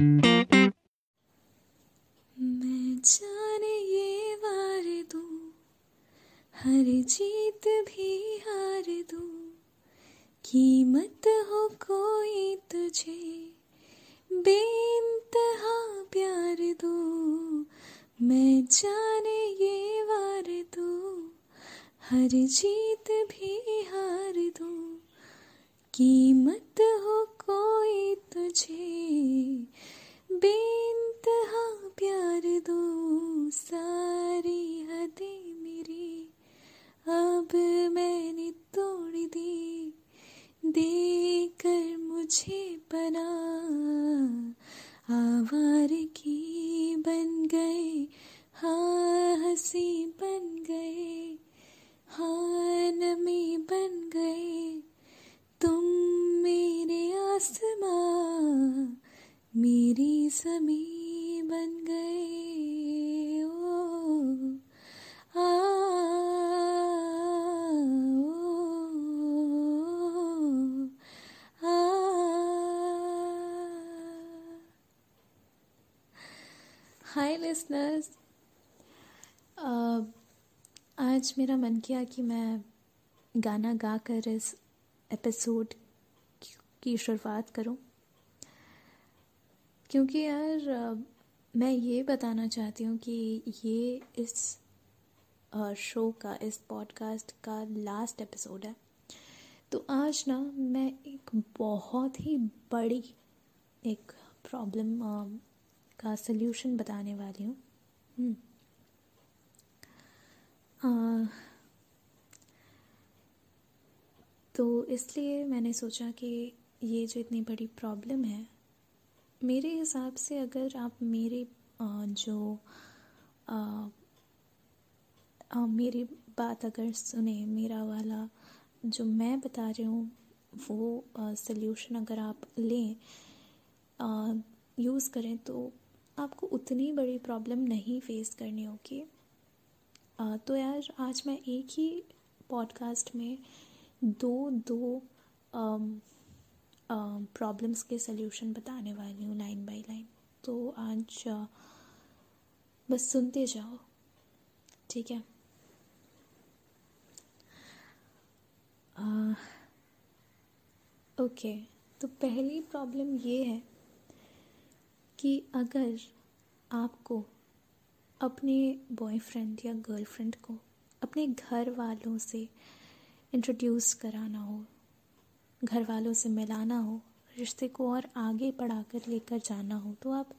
मैं जाने ये वार दूँ, हर जीत भी हार दूँ। कीमत हो कोई तुझे, बेइंतहा प्यार दो। मैं जाने ये वार दूँ, हर जीत भी हार दूँ। कीमत हो कोई मेरी समी बन गए ओ आ ओ, आ हाय लिसनर्स आज मेरा मन किया कि मैं गाना गाकर इस एपिसोड की शुरुआत करूँ। क्योंकि यार मैं ये बताना चाहती हूँ कि ये इस शो का, इस पॉडकास्ट का लास्ट एपिसोड है तो आज ना, मैं एक बहुत ही बड़ी एक प्रॉब्लम का सल्यूशन बताने वाली हूँ हम्म। तो इसलिए मैंने सोचा कि ये जो इतनी बड़ी प्रॉब्लम है मेरे हिसाब से अगर आप मेरे जो आ, आ, मेरी बात अगर सुने मेरा वाला जो मैं बता रही हूँ वो सल्यूशन अगर आप लें यूज़ करें तो आपको उतनी बड़ी प्रॉब्लम नहीं फेस करनी होगी। तो यार आज मैं एक ही पॉडकास्ट में दो दो प्रॉब्लम्स के सल्यूशन बताने वाली हूँ लाइन बाय लाइन तो आज बस सुनते जाओ। ठीक है? ओके तो पहली प्रॉब्लम ये है कि अगर आपको अपने बॉयफ्रेंड या गर्लफ्रेंड को अपने घर वालों से इंट्रोड्यूस कराना हो घर वालों से मिलाना हो, रिश्ते को और आगे बढ़ाकर लेकर जाना हो तो आप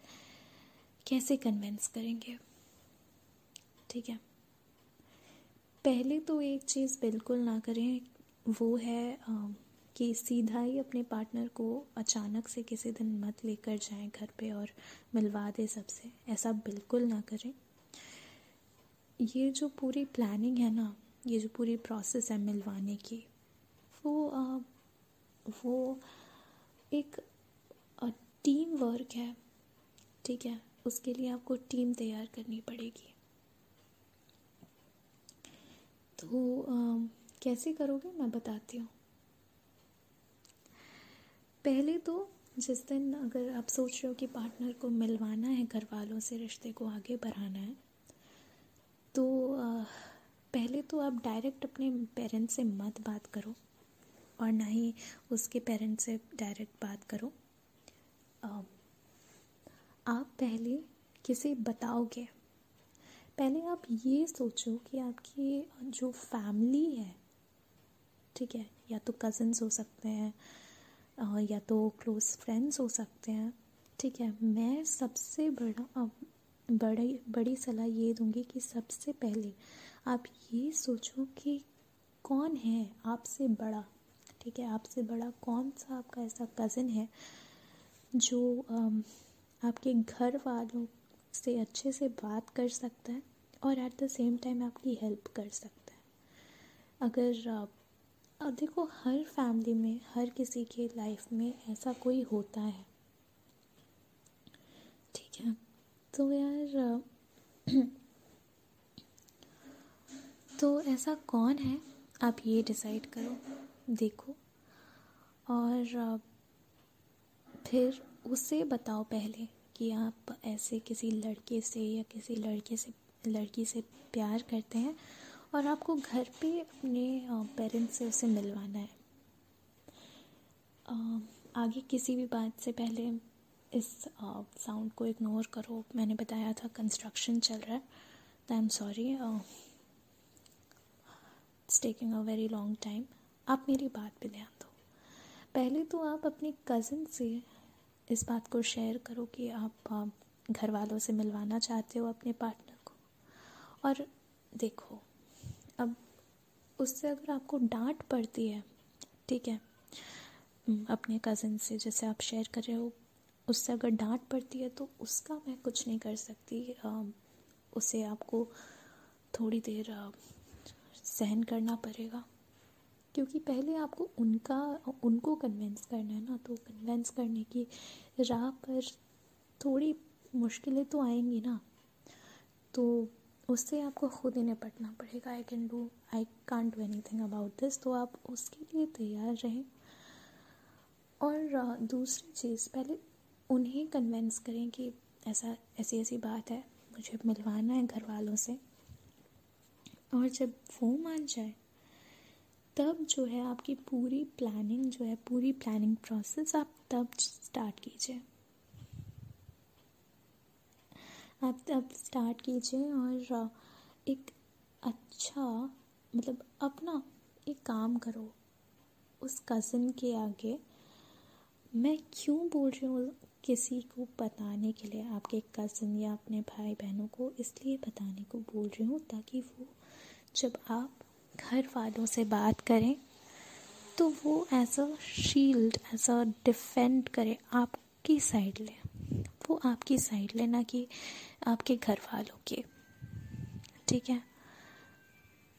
कैसे कन्विंस करेंगे? ठीक है। पहले तो एक चीज़ बिल्कुल ना करें, वो है कि सीधा ही अपने पार्टनर को अचानक से किसी दिन मत लेकर जाएँ घर पे और मिलवा दें सबसे, ऐसा बिल्कुल ना करें। ये जो पूरी प्लानिंग है ना, ये जो पूरी प्रोसेस है मिलवाने की, वो वो एक टीम वर्क है ठीक है? उसके लिए आपको टीम तैयार करनी पड़ेगी। तो आ, कैसे करोगे? मैं बताती हूँ। पहले तो जिस दिन अगर आप सोच रहे हो कि पार्टनर को मिलवाना है घर वालों से रिश्ते को आगे बढ़ाना है तो आ, पहले तो आप डायरेक्ट अपने पेरेंट्स से मत बात करो। और ना ही उसके पेरेंट्स से डायरेक्ट बात करो। आप पहले किसे बताओगे? पहले आप ये सोचो कि आपकी जो फैमिली है, ठीक है, या तो कज़न्स हो सकते हैं या तो क्लोज फ्रेंड्स हो सकते हैं, ठीक है, मैं सबसे बड़ा बड़ी बड़ी सलाह ये दूँगी कि सबसे पहले आप ये सोचो कि कौन है आपसे बड़ा। ठीक है, आपसे बड़ा कौन सा आपका ऐसा कज़न है जो आपके घर वालों से अच्छे से बात कर सकता है और एट द सेम टाइम आपकी हेल्प कर सकता है? अगर आप देखो, हर फैमिली में, हर किसी के लाइफ में ऐसा कोई होता है। ठीक है? तो यार तो ऐसा कौन है? आप ये डिसाइड करो। देखो। और फिर उसे बताओ पहले कि आप ऐसे किसी लड़के से या किसी लड़के से, लड़की से प्यार करते हैं और आपको घर पे अपने पेरेंट्स से उसे मिलवाना है। आगे किसी भी बात से पहले इस साउंड को इग्नोर करो। मैंने बताया था कंस्ट्रक्शन चल रहा है। I am sorry it's taking a very long time आप मेरी बात पे ध्यान दो। पहले तो आप अपने कज़न से इस बात को शेयर करो कि आप घर वालों से मिलवाना चाहते हो अपने पार्टनर को। और देखो, अब उससे अगर आपको डांट पड़ती है, ठीक है अपने कज़न से जैसे आप शेयर कर रहे हो, उससे अगर डांट पड़ती है तो उसका मैं कुछ नहीं कर सकती उसे आपको थोड़ी देर सहन करना पड़ेगा। क्योंकि पहले आपको उनका, उनको कन्वेंस करना है ना तो कन्वेंस करने की राह पर थोड़ी मुश्किलें तो आएँगी ना। तो उससे आपको खुद ही निपटना पड़ेगा। I can do I can't do anything about this तो आप उसके लिए तैयार रहें। और दूसरी चीज़, पहले उन्हें कन्वेंस करें कि ऐसा, ऐसी ऐसी बात है, मुझे मिलवाना है घर वालों से। और जब वो मान जाए तब जो है आपकी पूरी प्लानिंग जो है पूरी प्लानिंग प्रोसेस आप तब स्टार्ट कीजिए। आप तब स्टार्ट कीजिए और एक अच्छा मतलब अपना एक काम करो उस कज़न के आगे। मैं क्यों बोल रही हूँ किसी को बताने के लिए आपके कज़न या अपने भाई बहनों को इसलिए बताने को बोल रही हूँ ताकि वो जब आप घर वालों से बात करें तो वो as a shield as a defend करें आपकी साइड ले। वो आपकी साइड ले, ना कि आपके घर वालों के। ठीक है?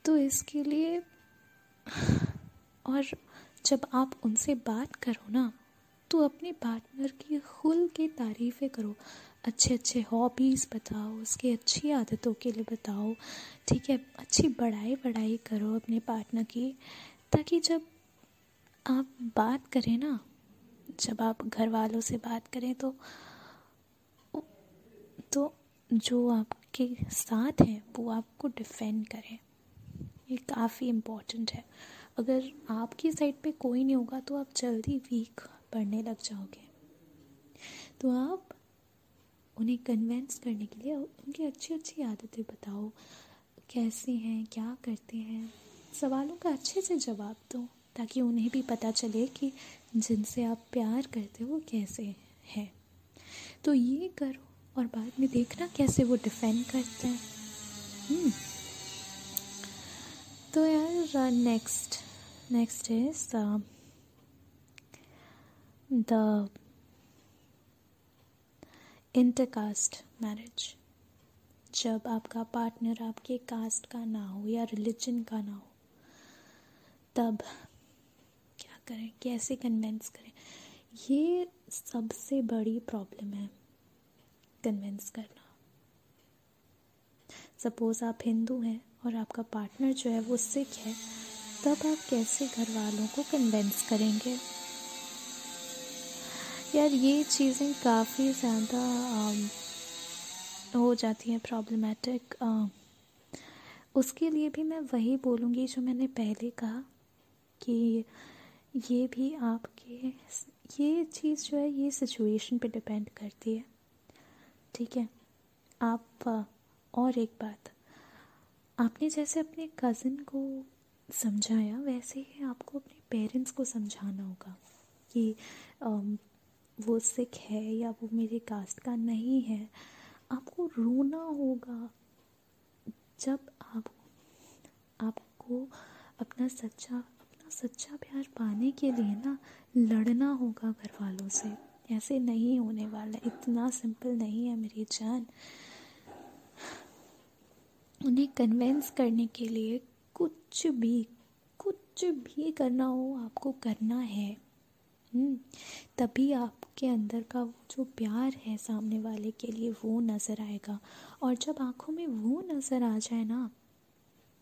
तो इसके लिए, और जब आप उनसे बात करो ना तो अपने पार्टनर की खुल के तारीफ़ें करो। अच्छे अच्छे हॉबीज़ बताओ, उसकी अच्छी आदतों के लिए बताओ, ठीक है? अच्छी बढ़ाई बढ़ाई करो अपने पार्टनर की, ताकि जब आप बात करें ना, जब आप घर वालों से बात करें तो तो जो आपके साथ हैं, वो आपको डिफेंड करें। ये काफ़ी इम्पोर्टेंट है। अगर आपकी साइड पे कोई नहीं होगा तो आप जल्दी वीक पढ़ने लग जाओगे। तो आप उन्हें कन्वेंस करने के लिए उनकी अच्छी अच्छी आदतें बताओ। कैसे हैं, क्या करते हैं? सवालों का अच्छे से जवाब दो, ताकि उन्हें भी पता चले कि जिनसे आप प्यार करते हो कैसे हैं। तो ये करो और बाद में देखना कैसे वो डिफेंड करते हैं। हम्म। तो यार next next is the intercaste marriage, जब आपका पार्टनर आपके कास्ट का ना हो या रिलीजन का ना हो, तब क्या करें? कैसे कन्वेंस करें? ये सबसे बड़ी प्रॉब्लम है कन्वेंस करना। सपोज़ आप हिंदू हैं और आपका पार्टनर जो है वो सिख है, तब आप कैसे घर वालों को कन्वेंस करेंगे? यार, ये चीज़ें काफ़ी ज़्यादा हो जाती हैं प्रॉब्लमेटिक उसके लिए भी मैं वही बोलूँगी जो मैंने पहले कहा कि ये भी आपके ये चीज़ जो है, ये सिचुएशन पे डिपेंड करती है। ठीक है? आप और एक बात। आपने जैसे अपने कज़न को समझाया, वैसे ही आपको अपने पेरेंट्स को समझाना होगा कि वो सिख है या वो मेरे कास्ट का नहीं है, आपको रोना होगा। जब आप, आपको अपना सच्चा अपना सच्चा प्यार पाने के लिए ना लड़ना होगा घर वालों से। ऐसे नहीं होने वाला, इतना सिंपल नहीं है मेरी जान। उन्हें कन्वेंस करने के लिए कुछ भी कुछ भी करना हो, आपको करना है। तभी आपके अंदर का वो जो प्यार है सामने वाले के लिए वो नज़र आएगा। और जब आँखों में वो नज़र आ जाए ना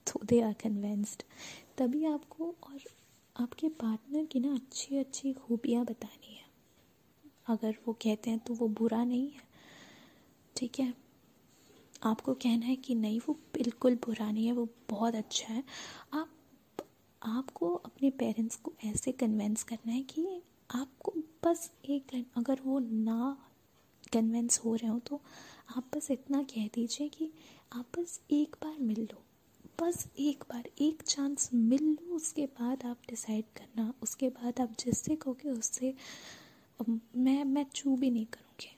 तो दे आर कन्वेंस्ड तभी आपको और आपके पार्टनर की ना अच्छी अच्छी खूबियाँ बतानी है। अगर वो कहते हैं तो वो बुरा नहीं है। ठीक है? आपको कहना है कि नहीं, वो बिल्कुल बुरा नहीं है, वो बहुत अच्छा है। आप, आपको अपने पेरेंट्स को ऐसे कन्वेंस करना है कि आपको बस एक अगर वो ना कन्विंस हो रहे हो तो आप बस इतना कह दीजिए कि आप बस एक बार मिल लो। बस एक बार, एक चांस मिल लो, उसके बाद आप डिसाइड करना। उसके बाद आप जिससे कहोगे, उससे मैं मैं चू भी नहीं करूँगी।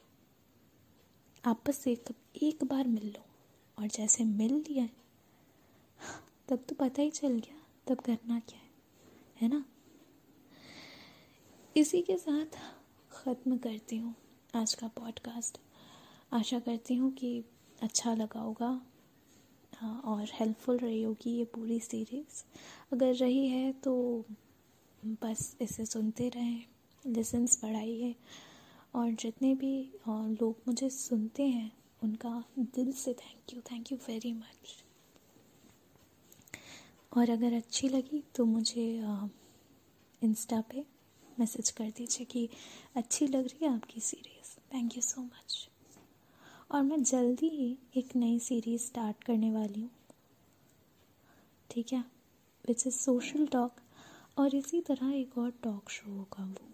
आप बस एक एक बार मिल लो। और जैसे मिल लिया, तब तो पता ही चल गया, तब करना क्या है है ना? इसी के साथ ख़त्म करती हूँ आज का पॉडकास्ट आशा करती हूँ कि अच्छा लगा होगा हाँ, और हेल्पफुल रही होगी ये पूरी सीरीज़ अगर रही है तो बस इसे सुनते रहें लेसन्स पढ़ाइए और जितने भी लोग मुझे सुनते हैं उनका दिल से thank you thank you very much और अगर अच्छी लगी तो मुझे इंस्टा पे मैसेज कर दीजिए कि अच्छी लग रही है आपकी series thank you so much और मैं जल्दी ही एक नई सीरीज़ स्टार्ट करने वाली हूँ. ठीक है? विच इज़ सोशल टॉक और इसी तरह एक और टॉक शो होगा वो.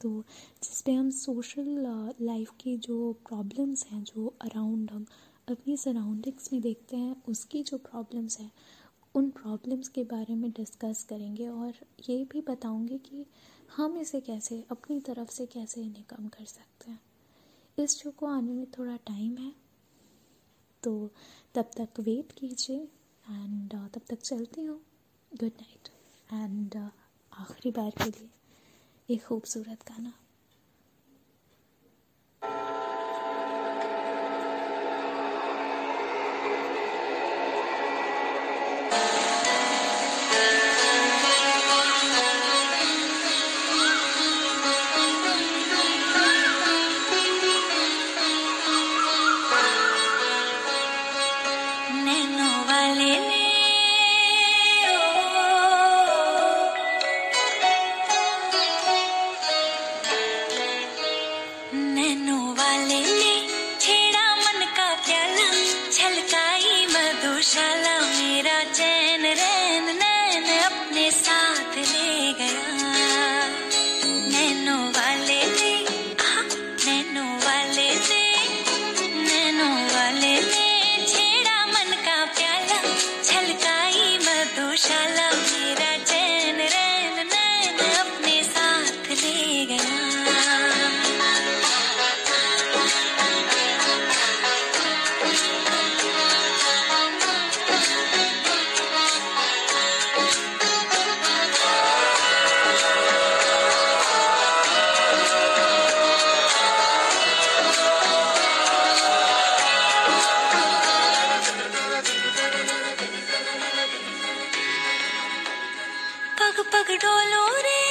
तो जिस पे हम सोशल लाइफ की जो प्रॉब्लम्स हैं, जो अराउंड हम, अपनी सराउंडिंग्स में देखते हैं, उसकी जो प्रॉब्लम्स हैं, उन प्रॉब्लम्स के बारे में डिस्कस करेंगे और ये भी बताऊँगे कि हम इसे कैसे अपनी तरफ़ से कैसे इन्हें कम कर सकते हैं? इस शो को आने में थोड़ा टाइम है तो तब तक वेट कीजिए एंड uh, तब तक चलती हूँ। गुड नाइट एंड आखिरी बार के लिए एक खूबसूरत गाना। शाला मेरा चैन रैन